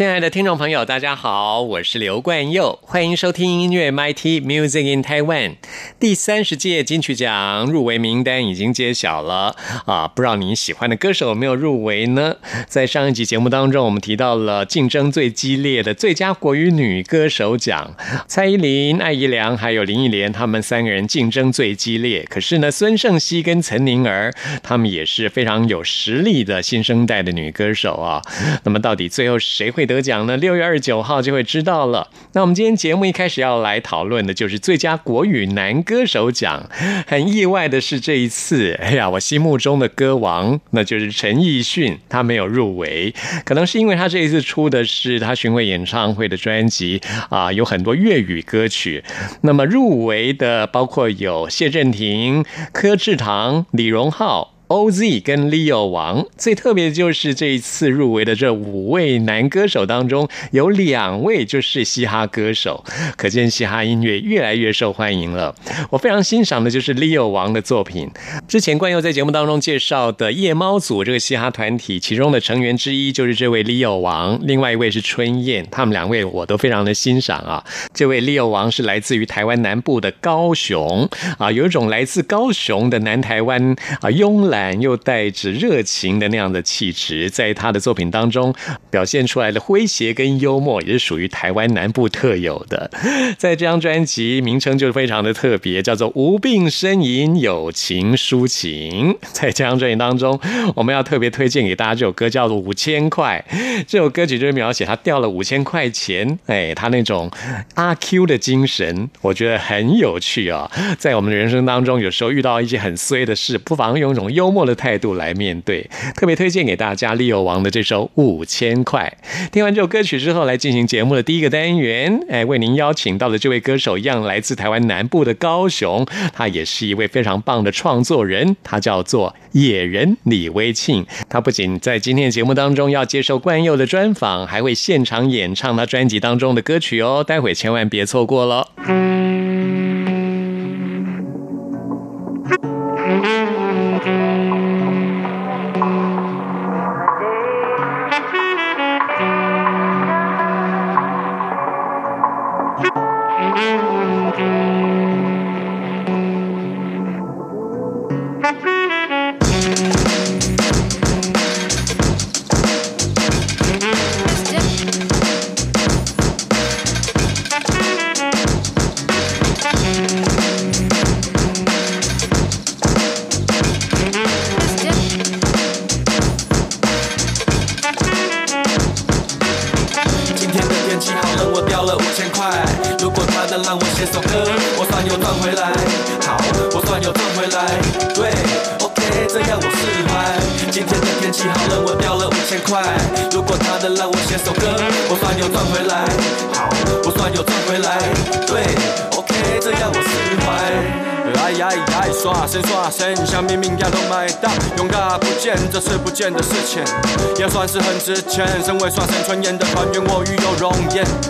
亲爱的听众朋友，大家好，我是刘冠佑，欢迎收听音乐 MT Music in Taiwan。第三十届金曲奖入围名单已经揭晓了啊，不知道你喜欢的歌手有没有入围呢？在上一集节目当中，我们提到了竞争最激烈的最佳国语女歌手奖，蔡依林、艾怡良还有林忆莲，他们三个人竞争最激烈。可是呢，孙盛熙跟岑宁儿，他们也是非常有实力的新生代的女歌手啊。那么到底最后谁会？得奖呢，六月二十九号就会知道了。那我们今天节目一开始要来讨论的就是最佳国语男歌手奖。很意外的是，这一次，哎呀，我心目中的歌王，那就是陈奕迅，他没有入围。可能是因为他这一次出的是他巡回演唱会的专辑啊，有很多粤语歌曲。那么入围的包括有谢震廷、柯志堂、李荣浩。OZ 跟 Leo 王最特别的就是这一次入围的这五位男歌手当中，有两位就是嘻哈歌手，可见嘻哈音乐越来越受欢迎了。我非常欣赏的就是 Leo 王的作品。之前冠佑在节目当中介绍的夜猫组这个嘻哈团体，其中的成员之一就是这位 Leo 王，另外一位是春燕，他们两位我都非常的欣赏啊。这位 Leo 王是来自于台湾南部的高雄啊，有一种来自高雄的南台湾啊慵懒。又带着热情的那样的气质，在他的作品当中表现出来的诙谐跟幽默，也是属于台湾南部特有的。在这张专辑名称就非常的特别，叫做《无病呻吟，有情抒情》。在这张专辑当中，我们要特别推荐给大家这首歌，叫做《五千块》。这首歌曲就是描写他掉了五千块钱，哎，他那种阿 Q 的精神，我觉得很有趣啊。在我们的人生当中，有时候遇到一些很衰的事，不妨用一种幽。默的态度来面对，特别推荐给大家利友王的这首《五千块》。听完这首歌曲之后，来进行节目的第一个单元。哎，为您邀请到的这位歌手一样来自台湾南部的高雄，他也是一位非常棒的创作人，他叫做野人李威庆。他不仅在今天的节目当中要接受冠佑的专访，还会现场演唱他专辑当中的歌曲哦。待会千万别错过了。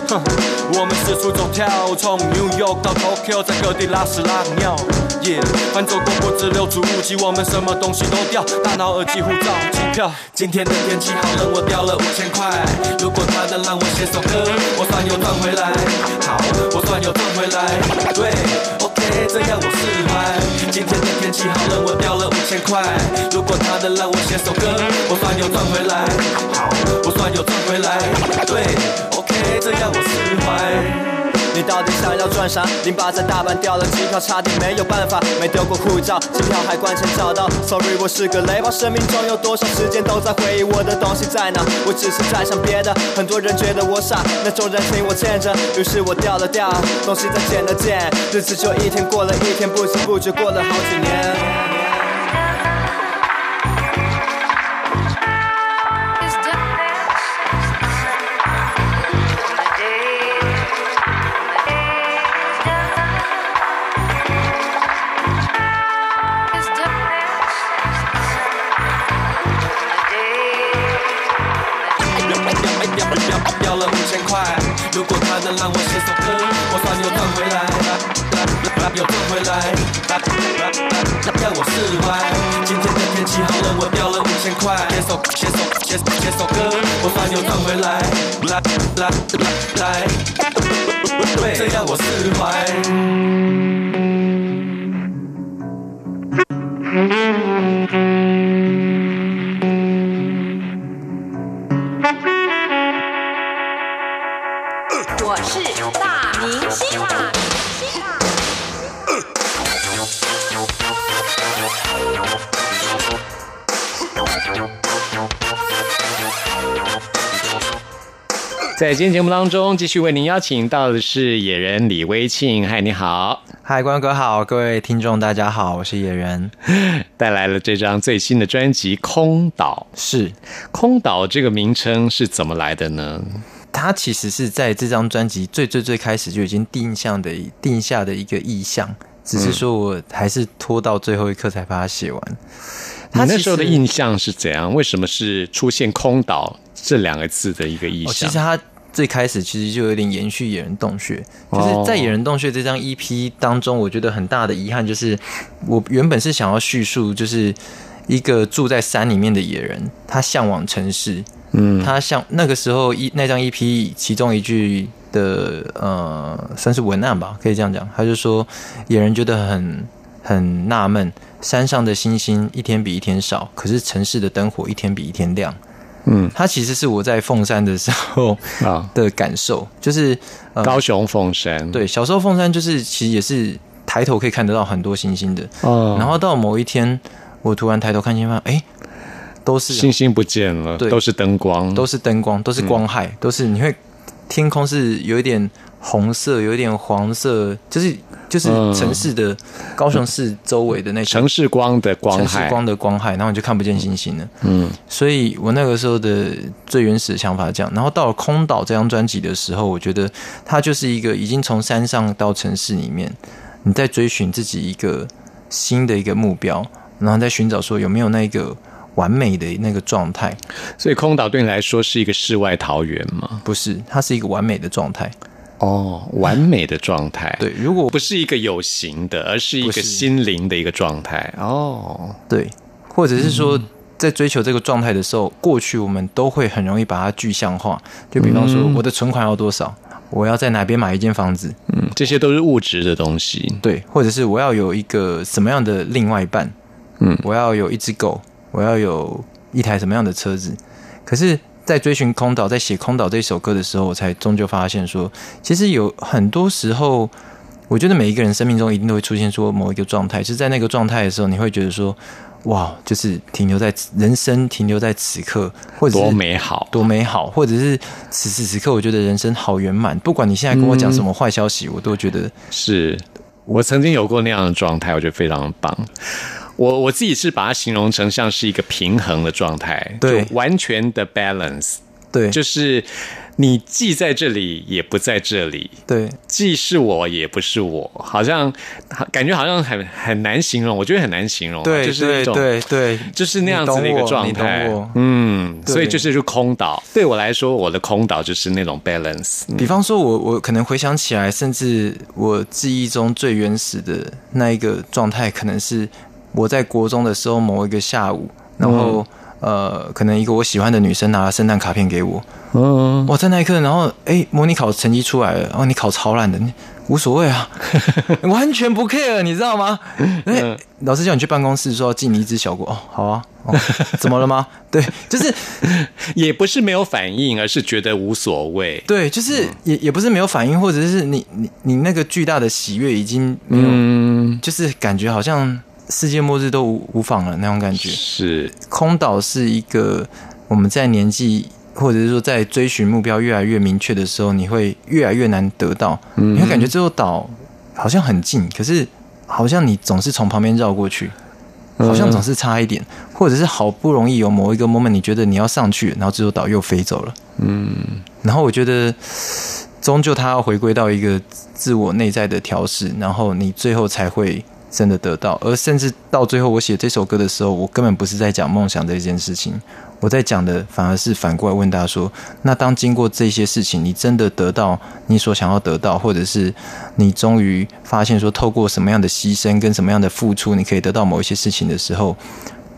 哼，我们四处走跳，从 New York 到 Tokyo，在各地拉屎拉尿。耶，翻走过不止六出武器，我们什么东西都掉，大脑、耳机、护照、机票。今天的天气好冷，我掉了五千块。如果他能让我写首歌，我算有赚回来。好，我算有赚回来。对，OK，这样我释怀。今天的天气好冷，我掉了五千块。如果他能让我写首歌，我算有赚回来。好，我算有赚回来。对，OK，这样我释怀。你到底想要赚啥？零八在大阪掉了机票，差点没有办法，没丢过护照，机票海关前找到。Sorry，我是个雷暴，生命中有多少时间都在回忆我的东西在哪？我只是在想别的，很多人觉得我傻，那种人情我欠着，于是我掉了掉，东西再捡了捡，日子就一天过了一天，不知不觉过了好几年。能让我写首歌，我算又赚回来，又赚回来，让我释怀。今天的天气好冷，我掉了五千块。写首写首写写首歌，我算又赚回来，来来来，这让我释怀。在今天节目当中，继续为您邀请到的是野人李威庆。嗨，你好！嗨，关哥好！各位听众大家好，我是野人，带来了这张最新的专辑《空岛》。是《空岛》这个名称是怎么来的呢？它其实是在这张专辑最最最开始就已经定向的定下的一个意向，只是说我还是拖到最后一刻才把它写完。你那时候的印象是怎样？为什么是出现“空岛”这两个字的一个意象？其实它。最开始其实就有点延续《野人洞穴》，就是在《野人洞穴》这张 EP 当中，我觉得很大的遗憾就是，我原本是想要叙述，就是一个住在山里面的野人，他向往城市，嗯，他向那个时候一那张 EP 其中一句的呃，算是文案吧，可以这样讲，他就说野人觉得很很纳闷，山上的星星一天比一天少，可是城市的灯火一天比一天亮。嗯，它其实是我在凤山的时候啊。的感受，就是高雄凤山。对，小时候凤山就是其实也是抬头可以看得到很多星星的。哦，然后到某一天，我突然抬头看见，发现哎，都是星星不见了，对，都是灯光，都是灯光，都是光害，都是你会天空是有一点红色，有点黄色，就是。就是城市的高雄市周围的那城市光的光海城市光的光海，然后你就看不见星星了。嗯，所以我那个时候的最原始的想法这样。然后到了《空岛》这张专辑的时候，我觉得它就是一个已经从山上到城市里面，你在追寻自己一个新的一个目标，然后在寻找说有没有那个完美的那个状态。所以，《空岛》对你来说是一个世外桃源吗？不是，它是一个完美的状态。哦，完美的状态。对，如果不是一个有形的，而是一个心灵的一个状态。哦，对，或者是说，在追求这个状态的时候，过去我们都会很容易把它具象化。就比方说，我的存款要多少？我要在哪边买一间房子？嗯，这些都是物质的东西。对，或者是我要有一个什么样的另外一半？嗯，我要有一只狗，我要有一台什么样的车子？可是。在追寻空岛，在写空岛这首歌的时候，我才终究发现说，其实有很多时候，我觉得每一个人生命中一定都会出现说某一个状态，是在那个状态的时候，你会觉得说，哇，就是停留在人生停留在此刻，或者多美好，多美好，或者是此时此刻，我觉得人生好圆满。不管你现在跟我讲什么坏消息，我都觉得是我曾经有过那样的状态，我觉得非常棒。我我自己是把它形容成像是一个平衡的状态，对，完全的 balance，对，就是你既在这里也不在这里，对，既是我也不是我，好像感觉好像很很难形容，我觉得很难形容，对，就是一种对对，就是那样子的一个状态，嗯，所以就是就空岛，对我来说，我的空岛就是那种 balance。比方说，我我可能回想起来，甚至我记忆中最原始的那一个状态，可能是。我在国中的时候，某一个下午，然后呃，可能一个我喜欢的女生拿了圣诞卡片给我，嗯，我在那一刻，然后哎，模拟考成绩出来了，哦，你考超烂的，无所谓啊，完全不 care，你知道吗？哎，老师叫你去办公室说要寄你一只小果，哦，好啊，哦，怎么了吗？对，就是 也不是没有反应，而是觉得无所谓。对，就是也也不是没有反应，或者是你你你那个巨大的喜悦已经没有，嗯，就是感觉好像世界末日都无无妨了那种感觉。是空岛是一个我们在年纪或者是说在追寻目标越来越明确的时候，你会越来越难得到，你会感觉这座岛好像很近，可是好像你总是从旁边绕过去。好像总是差一点，或者是好不容易有某一个 moment，你觉得你要上去，然后这座岛又飞走了。嗯，然后我觉得终究它要回归到一个自我内在的调试，然后你最后才会真的得到。而甚至到最后，我写这首歌的时候，我根本不是在讲梦想这件事情。我在讲的反而是反过来问大家说：那当经过这些事情，你真的得到你所想要得到，或者是你终于发现说，透过什么样的牺牲跟什么样的付出，你可以得到某一些事情的时候，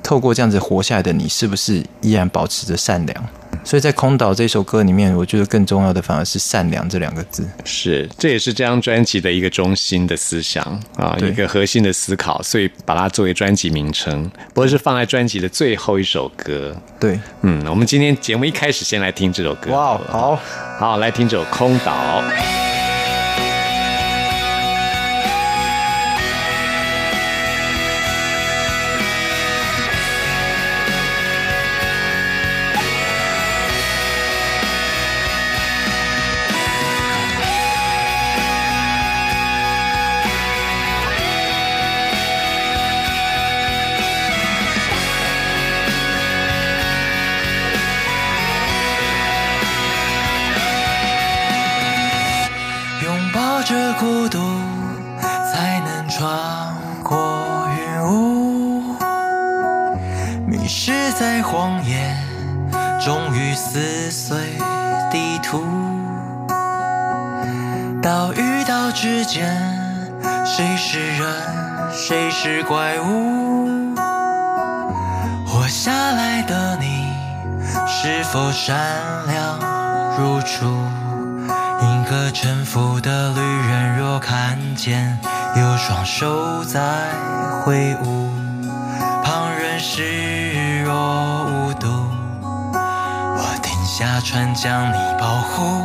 透过这样子活下来的你，是不是依然保持着善良？所以在《空岛》这首歌里面，我觉得更重要的反而是“善良”这两个字。是，这也是这张专辑的一个中心的思想啊，一个核心的思考，所以把它作为专辑名称，不过是放在专辑的最后一首歌。对，嗯，我们今天节目一开始先来听这首歌。哇，好好来听这首《空岛》。善良如初？银河沉浮的旅人，若看见有双手在挥舞，旁人视若无睹。我停下船，将你保护，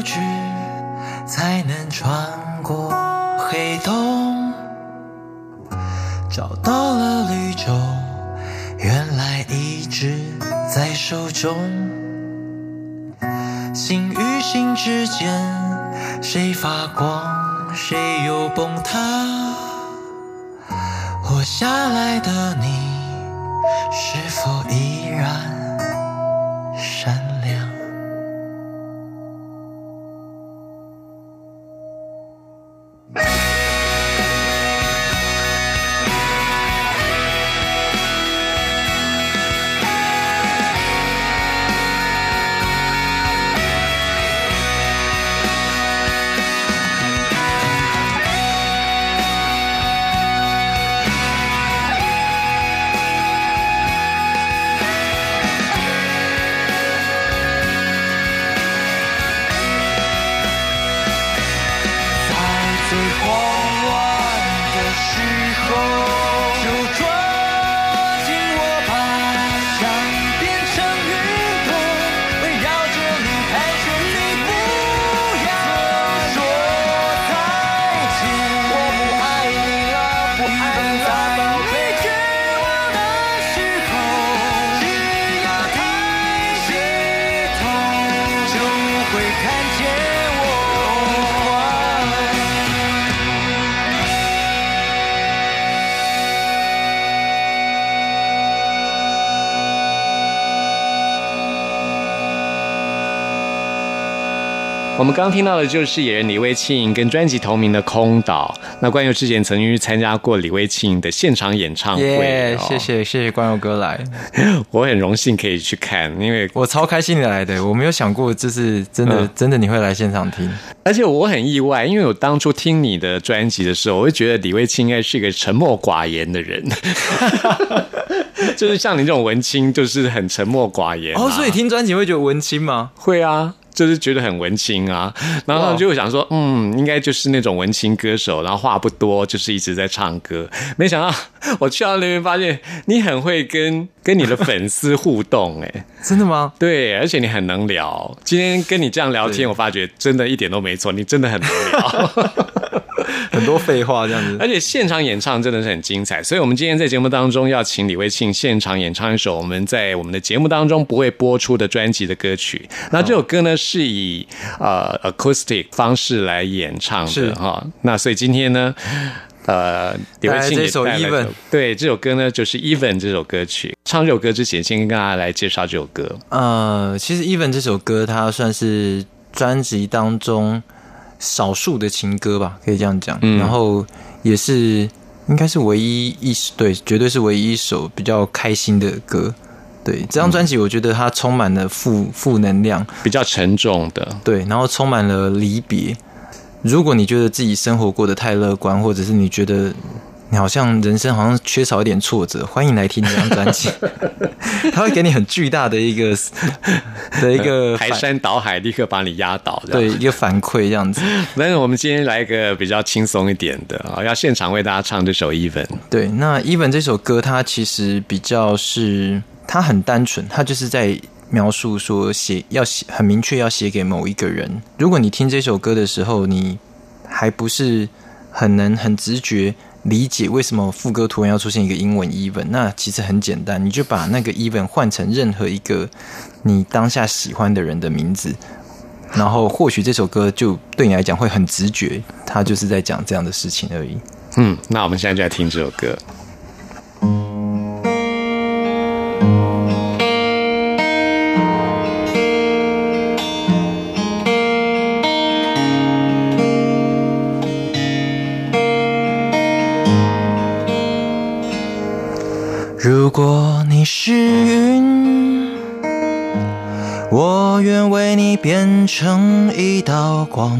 故去，才能穿过黑洞，找到了绿洲，原来一直在手中。心与心之间，谁发光，谁又崩塌？活下来的你，们刚刚听到的就是演人李卫庆跟专辑同名的《空岛》。那关佑之前曾经去参加过李卫庆的现场演唱会，谢谢谢谢关佑哥来，我很荣幸可以去看，因为我超开心的来的，我没有想过就是真的、嗯真的你会来现场听，而且我很意外，因为我当初听你的专辑的时候，我会觉得李卫庆应该是一个沉默寡言的人，就是像你这种文青，就是很沉默寡言、啊。哦，所以听专辑会觉得文青吗？会啊，就是觉得很文青啊，然后就会想说，嗯，应该就是那种文青歌手，然后话不多，就是一直在唱歌。没想到 我去到那边发现，你很会跟跟你的粉丝互动、哎，真的吗？对，而且你很能聊。今天跟你这样聊天，我发觉真的一点都没错，你真的很能聊。很多废话这样子。而且现场演唱真的是很精彩，所以我们今天在节目当中要请李卫庆现场演唱一首我们在我们的节目当中不会播出的专辑的歌曲。那这首歌呢是以呃 acoustic 方式来演唱的哈。那所以今天呢。呃，李卫庆也带来这首 Even 对这首歌呢，就是 Even 这首歌曲。唱这首歌之前，先跟大家来介绍这首歌。呃，其实《Even》这首歌，它算是专辑当中少数的情歌吧，可以这样讲。嗯然后也是应该是唯一一首，对，绝对是唯一一首比较开心的歌。对，这张专辑我觉得它充满了负负能量，比较沉重的，对，然后充满了离别。如果你觉得自己生活过得太乐观，或者是你觉得你好像人生好像缺少一点挫折，欢迎来听这张专辑，他会给你很巨大的一个的一个排山倒海，立刻把你压倒。对一个反馈这样子。但是我们今天来一个比较轻松一点的啊，要现场为大家唱这首《Even》。对，那《Even》这首歌，它其实比较是它很单纯，它就是在描述说写要写很明确要写给某一个人。如果你听这首歌的时候，你还不是很能很直觉理解为什么副歌突然要出现一个英文 even，那其实很简单，你就把那个 even 换成任何一个你当下喜欢的人的名字。然后或许这首歌就对你来讲会很直觉，它就是在讲这样的事情而已。嗯，那我们现在就来听这首歌。我愿为你变成一道光，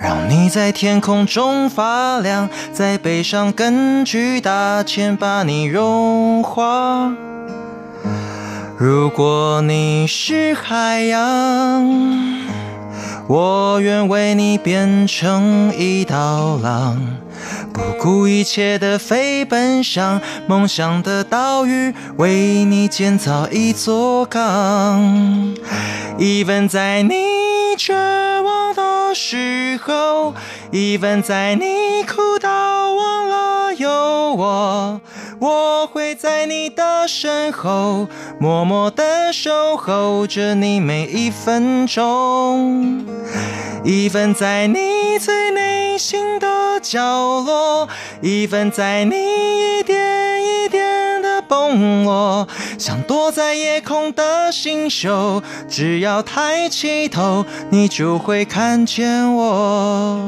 让你在天空中发亮，在背上更巨大，牵把你融化。如果你是海洋，我愿为你变成一道浪，不顾一切的飞奔向梦想的岛屿，为你建造一座港。even 在你绝望的时候，even 在你哭到忘了有我，我会在你的身后，默默的守候着你每一分钟。一份在你最内心的角落一份在你一点一点的崩落，像躲在夜空的星宿，只要抬起头，你就会看见我。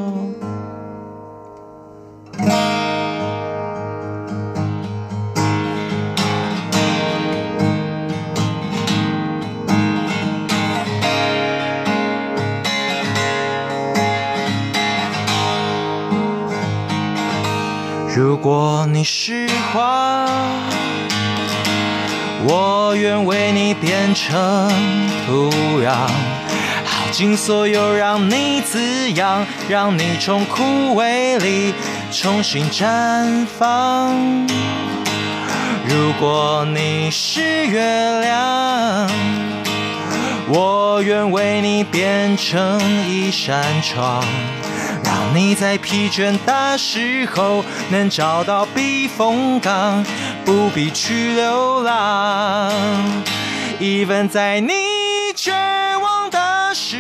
如果你是花，我愿为你变成土壤，耗尽所有让你滋养，让你从枯萎里重新绽放。如果你是月亮，我愿为你变成一扇窗。你在疲倦的时候能找到避风港，不必去流浪。even 在你绝望的时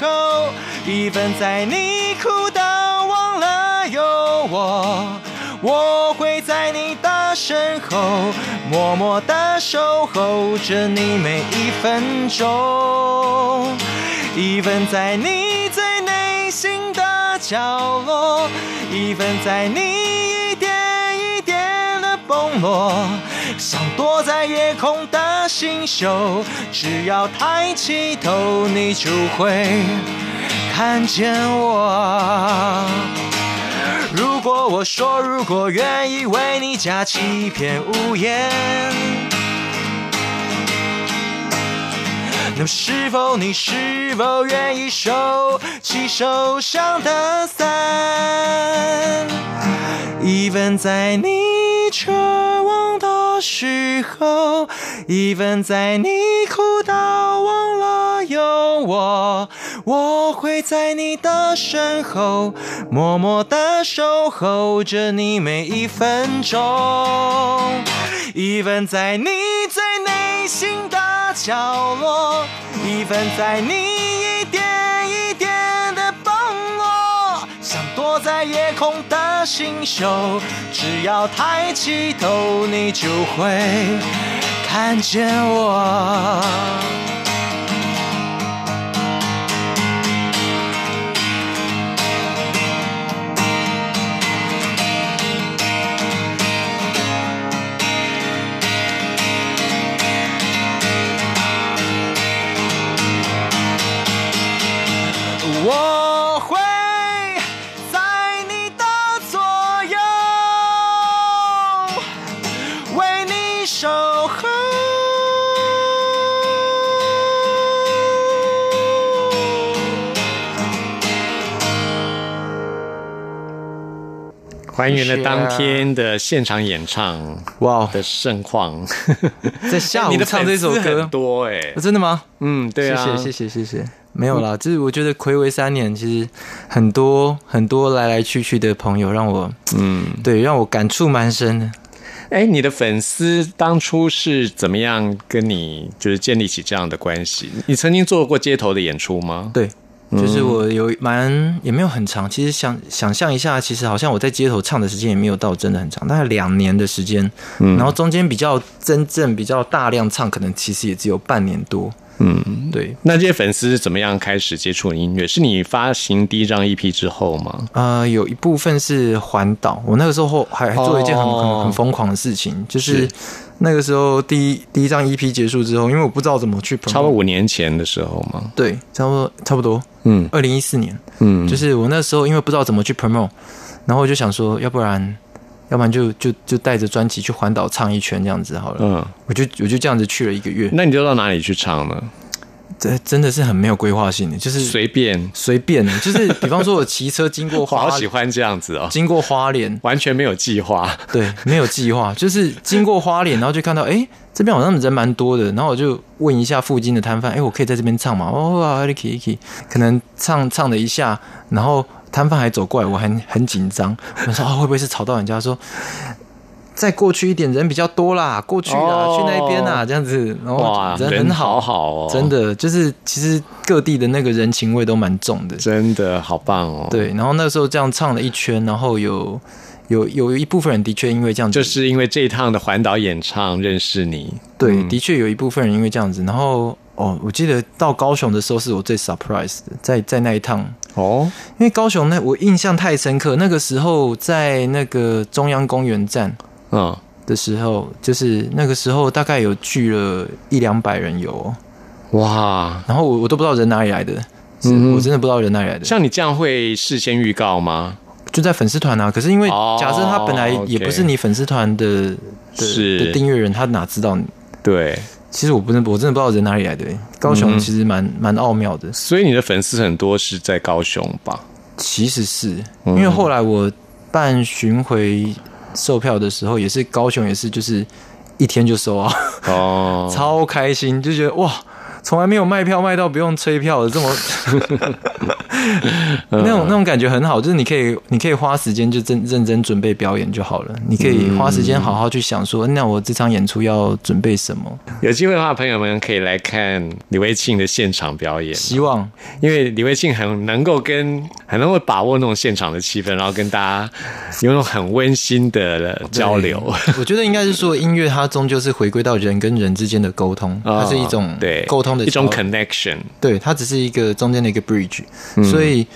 候，even 在你哭到忘了有我，我会在你的身后，默默的守候着你每一分钟。，even 在你角落，even 在你一点一点的崩落，像躲在夜空的星宿，只要抬起头，你就会看见我。如果我说，如果愿意为你架起一片屋檐那么是否你是否愿意收起手上的伞？even 在你绝望的时候，even 在你哭到忘了有我，我会在你的身后默默的守候着你每一分钟。even 在你最内心角落一分在你一点一点的崩落，像躲在夜空的星宿，只要抬起头，你就会看见。我还原了当天的现场演唱哇，的盛况。在下午你的唱这首歌多哎、真的吗？嗯，对啊，谢谢谢谢谢谢。没有啦，就是我觉得暌违三年，其实很多很多来来去去的朋友，让我嗯，对让我感触蛮深的。哎，你的粉丝当初是怎么样跟你就是建立起这样的关系？你曾经做过街头的演出吗？对，就是我有蛮也没有很长，其实想想象一下，其实好像我在街头唱的时间也没有到真的很长，大概两年的时间，然后中间比较真正比较大量唱，可能其实也只有半年多。嗯，对，那这些粉丝是怎么样开始接触音乐？是你发行第一张 EP 之后吗？呃，有一部分是环岛，我那个时候还还做了一件很、哦很很疯狂的事情，就是是那个时候第一第一张 EP 结束之后，因为我不知道怎么去 promote，差不多五年前的时候嘛？对，差不多差不多，嗯。二零一四年，嗯，就是我那时候因为不知道怎么去 promote，然后我就想说，要不然要不然就就就带着专辑去环岛唱一圈这样子好了，嗯，我就我就这样子去了一个月，那你就到哪里去唱呢？这真的是很没有规划性的，就是随便，随便的，就是比方说我骑车经过 我花好喜欢这样子哦，经过花莲，完全没有计划。对，没有计划，就是经过花莲，然后就看到，哎、这边好像人蛮多的，然后我就问一下附近的摊贩，哎、我可以在这边唱吗？哦啊，可以可以，可能唱唱了一下，然后摊贩还走过来，我很很紧张，我说啊、会不会是吵到人家？说再过去一点人比较多啦，过去啦，哦。去那边啦，这样子，然后哇，人很好好，好哦，真的就是其实各地的那个人情味都蛮重的，真的好棒哦。，对，然后那时候这样唱了一圈，然后有有有一部分人的确因为这样子，就是因为这一趟的环岛演唱认识你。对，嗯。的确有一部分人因为这样子，然后哦，我记得到高雄的时候是我最 surprise 的，在在那一趟，哦，因为高雄那我印象太深刻，那个时候在那个中央公园站嗯，的时候，就是那个时候大概有聚了一两百人有、哦，哇，然后我我都不知道人哪里来的，我真的不知道人哪里来的，像你这样会事先预告吗？就在粉丝团啊，可是因为哦假设他本来也不是你粉丝团的的订阅人，他哪知道你？对，其实我不真我真的不知道人哪里来的，高雄其实蛮蛮奥妙的。所以你的粉丝很多是在高雄吧？其实是嗯。因为后来我办巡回售票的时候，也是高雄，也是就是一天就收啊，哦，超开心，就觉得哇，从来没有卖票卖到不用催票的这么 那种那种感觉很好，就是你可以你可以花时间就真认真准备表演就好了，你可以花时间好好去想说，那我这场演出要准备什么？有机会的话，朋友们可以来看李维庆的现场表演。希望因为李维庆很能够跟很能够把握那种现场的气氛，然后跟大家有那种很温馨的交流。我觉得应该是说，音乐它终究是回归到人跟人之间的沟通，它是一种哦对沟通的一种 connection。对，它只是一个中间的一个 bridge，、所以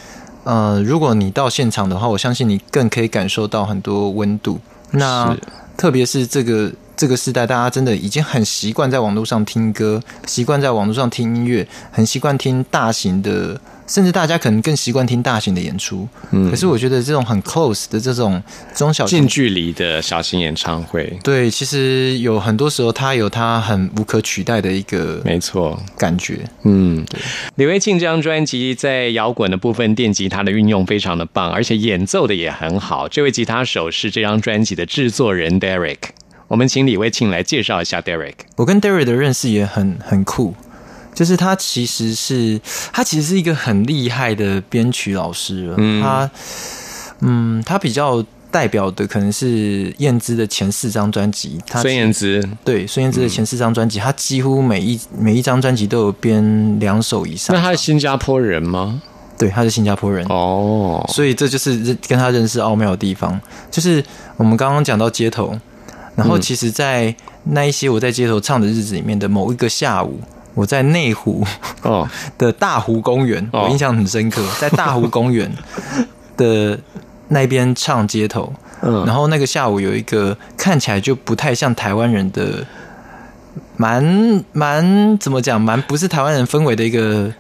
呃，如果你到现场的话，我相信你更可以感受到很多温度。那特别是这个这个时代，大家真的已经很习惯在网络上听歌，习惯在网络上听音乐，很习惯听大型的。甚至大家可能更习惯听大型的演出，嗯，可是我觉得这种很 close 的这种中小型近距离的小型演唱会，对，其实有很多时候它有它很无可取代的一个没错。感觉。嗯，李维庆这张专辑在摇滚的部分，电吉他的运用非常的棒，而且演奏的也很好。这位吉他手是这张专辑的制作人 Derek。我们请李维庆来介绍一下 Derek。我跟 Derek 的认识也很很酷，就是他其实是他其实是一个很厉害的编曲老师了。嗯他嗯，他比较代表的可能是燕姿的前四张专辑，他孙燕姿，对孙燕姿的前四张专辑，他几乎每一每一张专辑都有编两首以上那。他是新加坡人吗？对，他是新加坡人。哦，所以这就是认跟他认识奥妙的地方，就是我们刚刚讲到街头，然后其实，在那一些我在街头唱的日子里面的某一个下午，我在内湖哦，的大湖公园，哦。我印象很深刻，在大湖公园的那边唱街头，嗯。然后那个下午有一个看起来就不太像台湾人的，蛮蛮怎么讲，蛮不是台湾人氛围的一个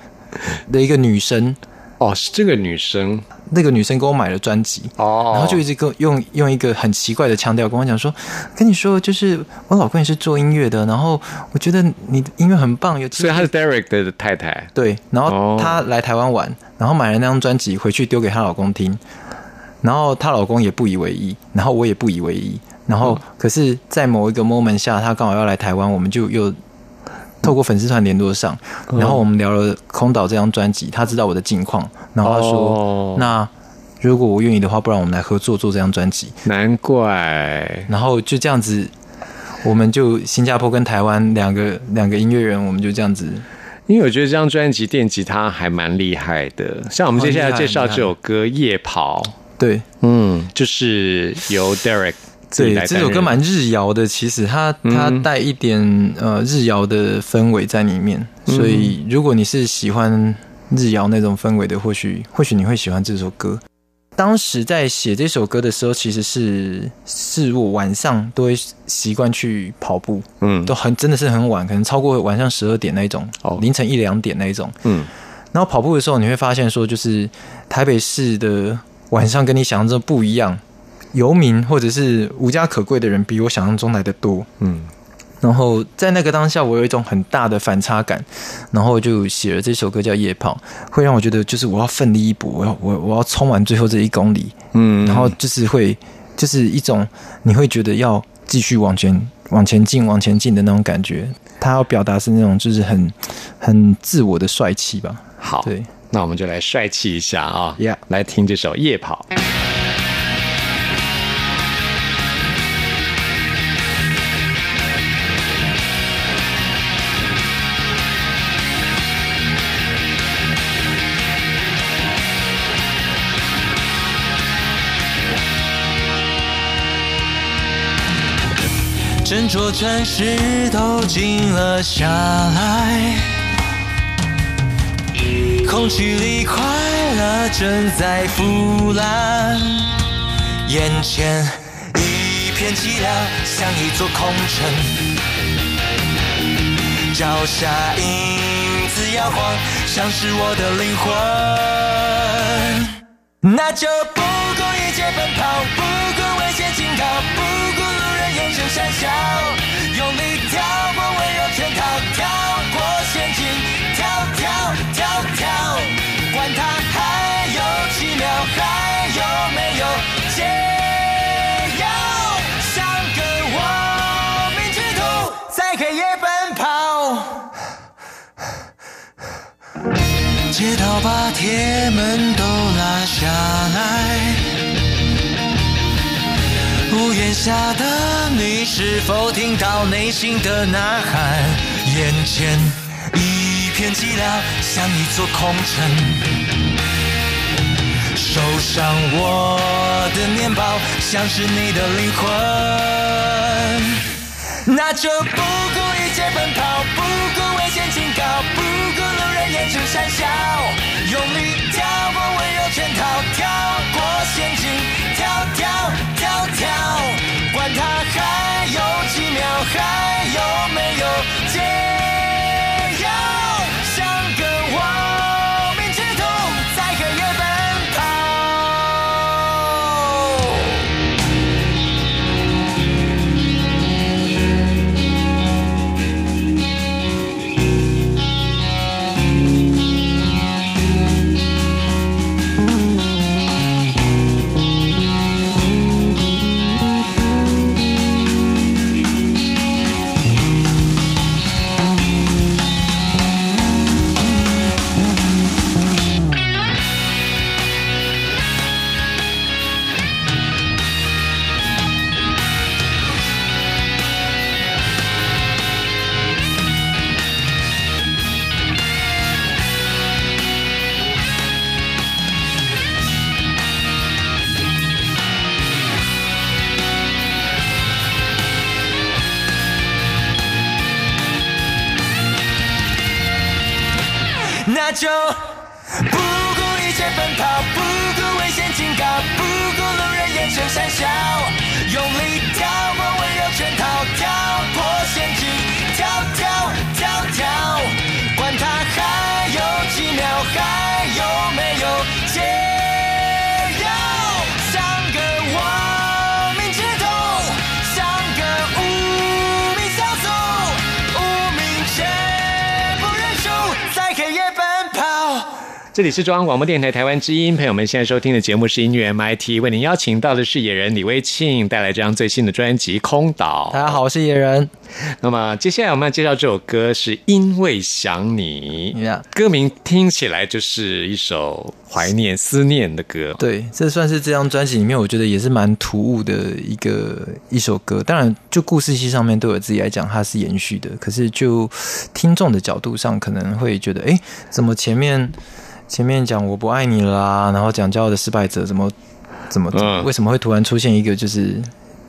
的一个女生，哦，是这个女生那个女生给我买了专辑，哦，然后就一直跟用用一个很奇怪的腔调跟我讲说，跟你说，就是我老公也是做音乐的，然后我觉得你的音乐很棒，有所以她是 Derek 的太太。对，然哦。后她来台湾玩，然后买了那张专辑回去丢给她老公听，然后她老公也不以为意，然后我也不以为意，然后可是，在某一个 moment 下，她刚好要来台湾，我们就又透过粉丝团联络上，然后我们聊了《空岛》这张专辑，他知道我的近况，然后他说，哦那如果我愿意的话，不然我们来合作做这张专辑。难怪。然后就这样子，我们就新加坡跟台湾两个两个音乐人，我们就这样子。因为我觉得这张专辑电吉他还蛮厉害的，像我们接下来介绍这首歌《夜跑》，对。嗯，就是由 Derek 对，这首歌蛮日谣的，其实它它带一点呃日谣的氛围在里面，所以如果你是喜欢日谣那种氛围的，或许或许你会喜欢这首歌。当时在写这首歌的时候，其实是是我晚上都会习惯去跑步，嗯。都很真的是很晚，可能超过晚上十二点那一种，哦。凌晨一两点那一种。嗯，然后跑步的时候，你会发现说，就是台北市的晚上跟你想象中不一样，游民或者是无家可归的人比我想象中来的多。嗯，然后在那个当下，我有一种很大的反差感，然后就写了这首歌叫《夜跑》，会让我觉得就是我要奋力一搏，我要我我要冲完最后这一公里，嗯然后就是会就是一种你会觉得要继续往前往前进往前进的那种感觉。他要表达是那种就是很很自我的帅气吧，好，对。那我们就来帅气一下啊来听这首《夜跑》。整座城市都静了下来，空气里快乐正在腐烂，眼前一片寂寥，像一座空城，脚下影子摇晃，像是我的灵魂。那就不顾一切奔跑，不顾危险警告，不顾路人眼神讪笑，用力跳过温柔圈套，跳过陷阱，跳跳跳跳，管它还有几秒，还有没有解药，像个亡命之徒，在黑夜奔跑。街道把铁门都拉下来。屋檐下的你，是否听到内心的呐喊？眼前一片寂寥，像一座空城。手上我的面包，像是你的灵魂。那就不顾一切奔跑，不顾危险警告，不顾路人眼神讪笑，用力跳过温柔圈套，跳过陷阱，跳是中央广播电台台湾之音，朋友们现在收听的节目是音乐 MIT，为您邀请到的是野人李威庆，带来这张最新的专辑《空岛》。大家好，我是野人。那么接下来我们要介绍这首歌是因为想你歌名听起来就是一首怀念、思念的歌。对，这算是这张专辑里面，我觉得也是蛮突兀的一个一首歌。当然，就故事性上面对我自己来讲，它是延续的。可是就听众的角度上，可能会觉得，哎，怎么前面前面讲我不爱你啦，然后讲骄傲的失败者，怎么怎么、嗯为什么会突然出现一个就是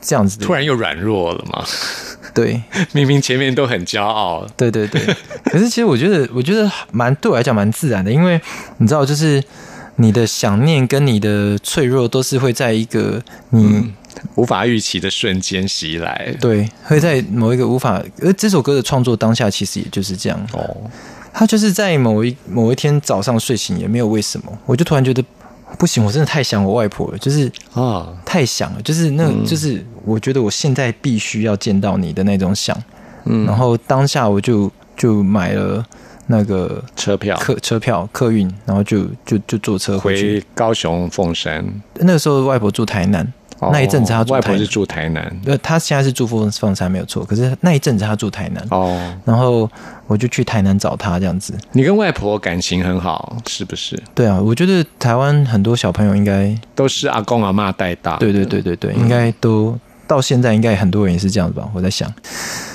这样子的？突然又软弱了嘛？对 明明前面都很骄傲，对对对。可是其实我觉得，我觉得蛮对我来讲蛮自然的，因为你知道，就是你的想念跟你的脆弱都是会在一个你。无法预期的瞬间袭来。对，会在某一个无法，而这首歌的创作当下，其实也就是这样。哦，他就是在某一某一天早上睡醒，也没有为什么，我就突然觉得不行，我真的太想我外婆了，就是啊，太想了，就是那，就是我觉得我现在必须要见到你的那种想。嗯然后当下我就就买了那个车票客车票客运，然后就就就坐车回去。回高雄凤山。那个时候外婆住台南，哦那一阵子他外婆是住台南。呃，他现在是住凤凤山没有错，可是那一阵子他住台南。哦，然后我就去台南找他，这样子。你跟外婆感情很好，是不是？对啊，我觉得台湾很多小朋友应该，都是阿公阿妈带大的。对对对对对，应该都到现在应该很多人也是这样子吧？我在想，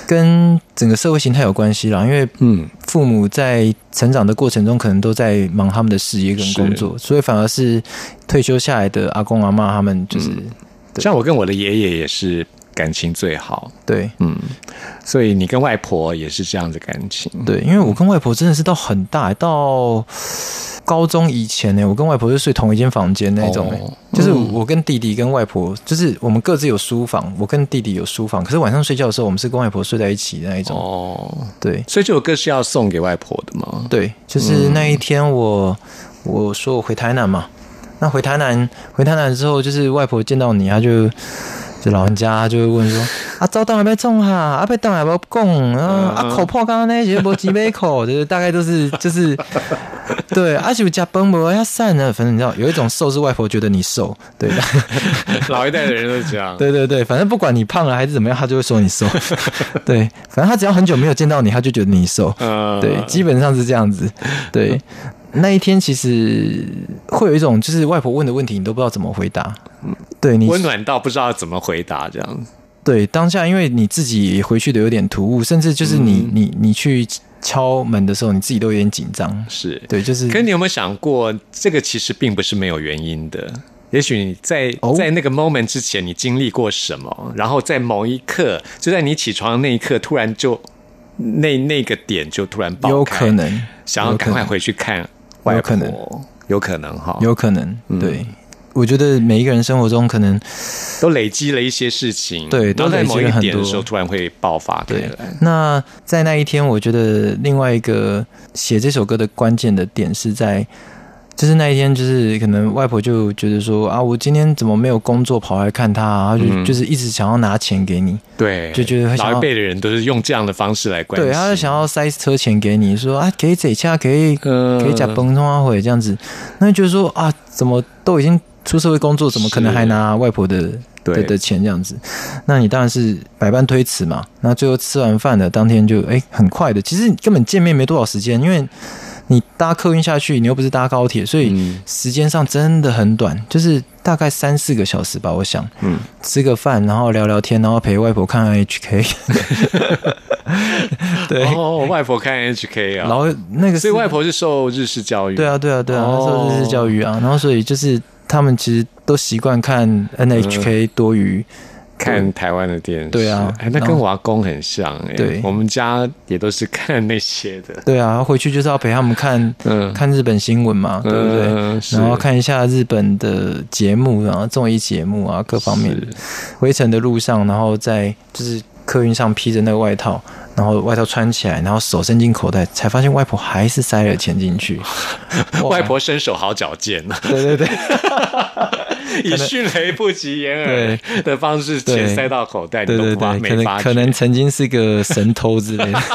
跟整个社会形态有关系啦，因为嗯，父母在成长的过程中，可能都在忙他们的事业跟工作，所以反而是退休下来的阿公阿妈他们就是、对像我跟我的爷爷也是感情最好，对。嗯，所以你跟外婆也是这样子感情。对，因为我跟外婆真的是到很大，到高中以前呢，我跟外婆是睡同一间房间那种、欸哦。就是我跟弟弟跟外婆，就是我们各自有书房，我跟弟弟有书房，可是晚上睡觉的时候，我们是跟外婆睡在一起的那一种。哦，对。所以这首歌是要送给外婆的吗？对，就是那一天我、我说我回台南嘛，那回台南回台南之后，就是外婆见到你，她就。就老人家就会问说：“ 啊，早当还没种哈，啊，被当还没供，啊，啊口破刚刚那些无几杯口，就是大概都是 就是对，而且我家崩不要散了，反正你知道有一种瘦是外婆觉得你瘦，对，老一代的人都这样。对对对，反正不管你胖了还是怎么样，他就会说你瘦，对，反正他只要很久没有见到你，他就觉得你瘦，呃，对，基本上是这样子。对，那一天其实会有一种，就是外婆问的问题，你都不知道怎么回答。对你温暖到不知道怎么回答这样子。对当下，因为你自己回去的有点突兀，甚至就是你、你你去敲门的时候，你自己都有点紧张。是，对，就是可是你有没有想过，这个其实并不是没有原因的。也许你在哦在那个 moment 之前，你经历过什么，然后在某一刻，就在你起床的那一刻，突然就那那个点就突然爆有开可能想要赶快回去看外婆，有可能有可能哈，有可能。嗯对，我觉得每一个人生活中可能都累积了一些事情，对都在某一了很多点的时候，突然会爆发对。。那在那一天，我觉得另外一个写这首歌的关键的点是在。就是那一天，就是可能外婆就觉得说啊，我今天怎么没有工作跑来看她啊？就、嗯。就是一直想要拿钱给你，对，就觉得老一辈的人都是用这样的方式来关心，对，他就想要塞车钱给你，说啊，可以这下可以嗯。可以假崩通啊，会这样子，那就说啊，怎么都已经出社会工作，怎么可能还拿外婆的对。的的钱这样子？那你当然是百般推辞嘛。那最后吃完饭的当天就哎、很快的，其实你根本见面没多少时间，因为你搭客运下去，你又不是搭高铁，所以嗯。时间上真的很短，就是大概三四个小时吧，我想。嗯，吃个饭，然后聊聊天，然后陪外婆看 HK。对，哦，外婆看 HK 啊，然后那个所以外婆是受日式教育，对啊，对啊，对啊，哦。受日式教育啊，然后所以就是他们其实都习惯看 NHK 多于看台湾的电视，对啊。哎，那跟我阿公很像哎，对。我们家也都是看那些的，对啊，回去就是要陪他们看嗯，看日本新闻嘛，对不对？嗯然后看一下日本的节目，然后综艺节目啊，各方面。回程的路上，然后在就是客运上披着那个外套，然后外套穿起来，然后手伸进口袋，才发现外婆还是塞了钱进去。外婆身手好矫健啊，对对对，以迅雷不及掩耳的方式，钱塞到口袋，你对对都发对，可能可能曾经是个神偷之类的。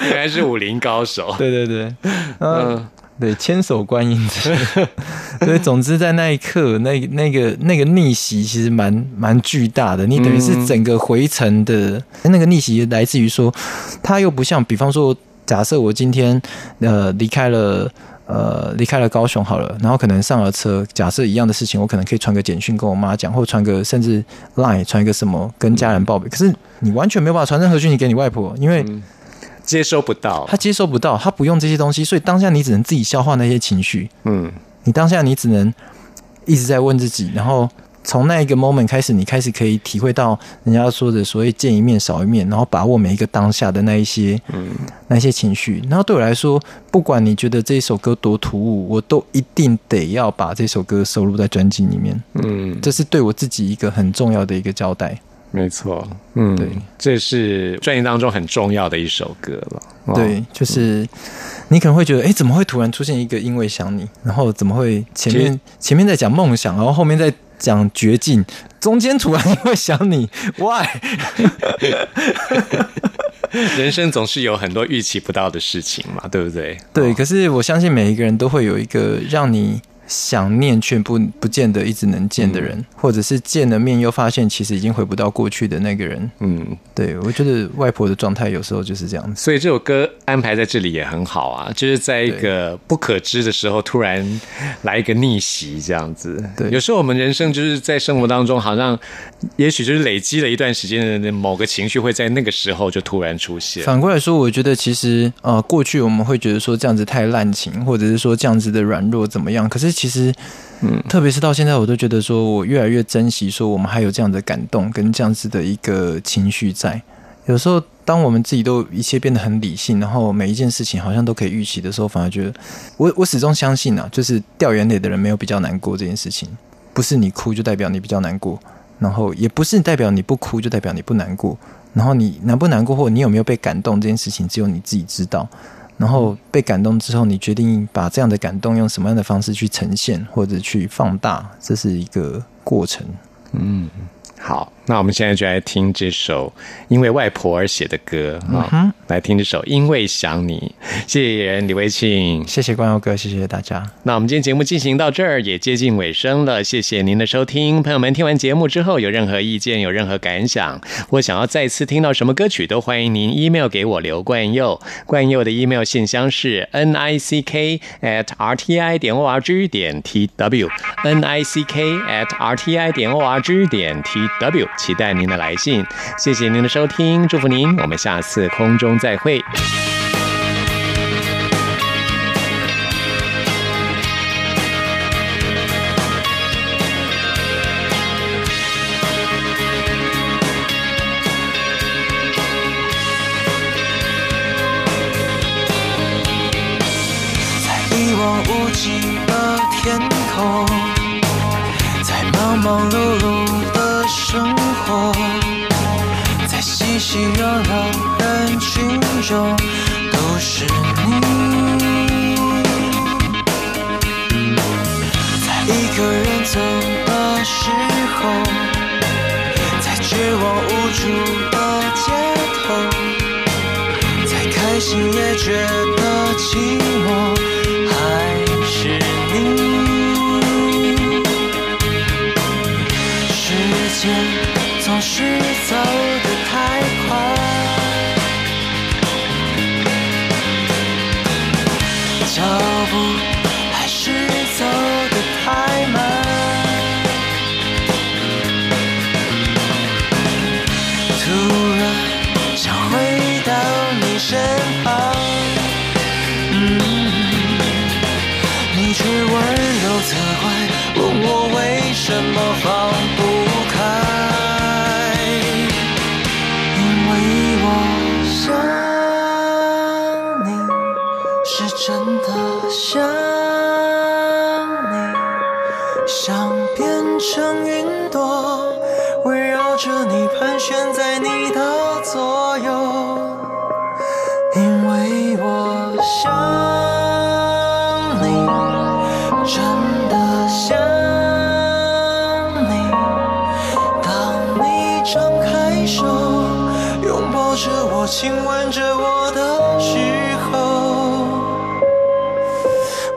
原来是武林高手，对对对，嗯嗯，对，千手观音之类的。对，总之在那一刻，那那个那个逆袭其实蛮蛮巨大的。你等于是整个回程的、那个逆袭来自于说，它又不像，比方说，假设我今天呃离开了。呃，离开了高雄好了，然后可能上了车，假设一样的事情，我可能可以传个简讯跟我妈讲，或传个甚至 Line 传一个什么跟家人报备。可是你完全没有办法传任何讯息给你外婆，因为接收不到他，接收不到，他不用这些东西，所以当下你只能自己消化那些情绪。嗯，你当下你只能一直在问自己，然后从那一个 moment 开始，你开始可以体会到人家说的所谓见一面少一面，然后把握每一个当下的那一些，嗯，那一些情绪。然后对我来说，不管你觉得这首歌多突兀，我都一定得要把这首歌收录在专辑里面。嗯，这是对我自己一个很重要的一个交代。没错，嗯，对，这是专辑当中很重要的一首歌了，哦对，就是你可能会觉得，哎，怎么会突然出现一个因为想你，然后怎么会前面前面在讲梦想，然后后面在讲绝境，中间突然因为想你，why？人生总是有很多预期不到的事情嘛，对不对？对，哦。可是我相信每一个人都会有一个让你想念却不不见得一直能见的人，或者是见了面又发现其实已经回不到过去的那个人。嗯，对我觉得外婆的状态有时候就是这样子。所以这首歌安排在这里也很好啊，就是在一个不可知的时候突然来一个逆袭这样子。对有时候我们人生就是在生活当中，好像也许就是累积了一段时间的某个情绪，会在那个时候就突然出现。反过来说，我觉得其实呃，过去我们会觉得说这样子太滥情，或者是说这样子的软弱怎么样？可是其实，嗯，特别是到现在，我都觉得说我越来越珍惜说我们还有这样的感动跟这样子的一个情绪在。有时候，当我们自己都一切变得很理性，然后每一件事情好像都可以预期的时候，反而觉得我我始终相信啊，就是掉眼泪的人没有比较难过这件事情，不是你哭就代表你比较难过，然后也不是代表你不哭就代表你不难过，然后你难不难过或你有没有被感动这件事情，只有你自己知道。然后被感动之后，你决定把这样的感动用什么样的方式去呈现或者去放大，这是一个过程。嗯好，那我们现在就来听这首因为外婆而写的歌啊，来听这首《因为想你》。谢谢李维庆，谢谢关佑哥，谢谢大家。那我们今天节目进行到这儿也接近尾声了，谢谢您的收听，朋友们听完节目之后有任何意见、有任何感想，或想要再次听到什么歌曲，都欢迎您 email 给我刘冠佑，冠佑的 email 信箱是 n i c k at r t i 点 o r g 点 t w，n i c k at r t i 点 o r g 点 t w，期待您的来信，谢谢您的收听，祝福您，我们下次空中再会。熙熙攘攘人群中，都是你。在一个人走的时候，在绝望无助的街头。在开心也觉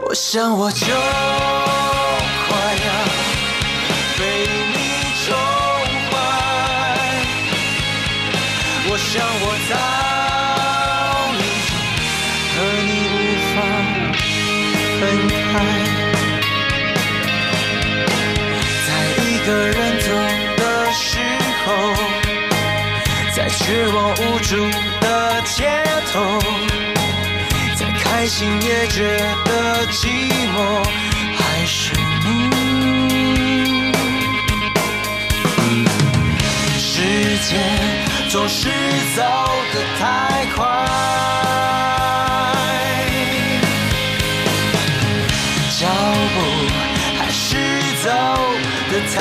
我想我就快要被你宠坏，我想我早已和你无法分开。在一个人走的时候，在绝望无助的街头。心也觉得寂寞，还是你。时间总是走得太快，脚步还是走得太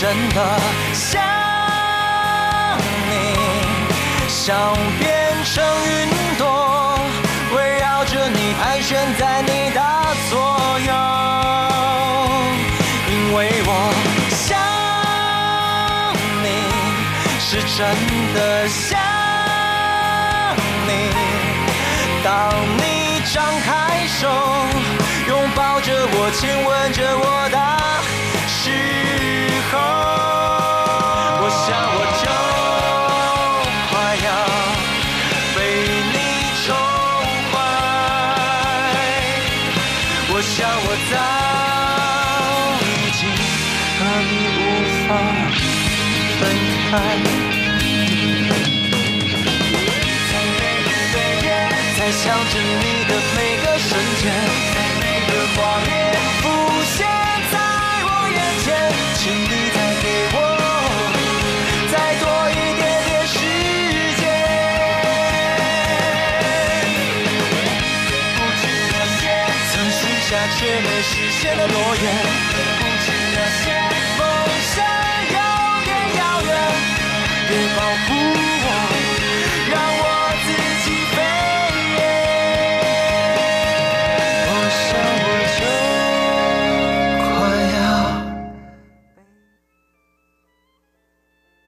真的想你，想变成云朵，围绕着你盘旋在你的左右。因为我想你，是真的想你。当你张开手，拥抱着我，亲吻着我分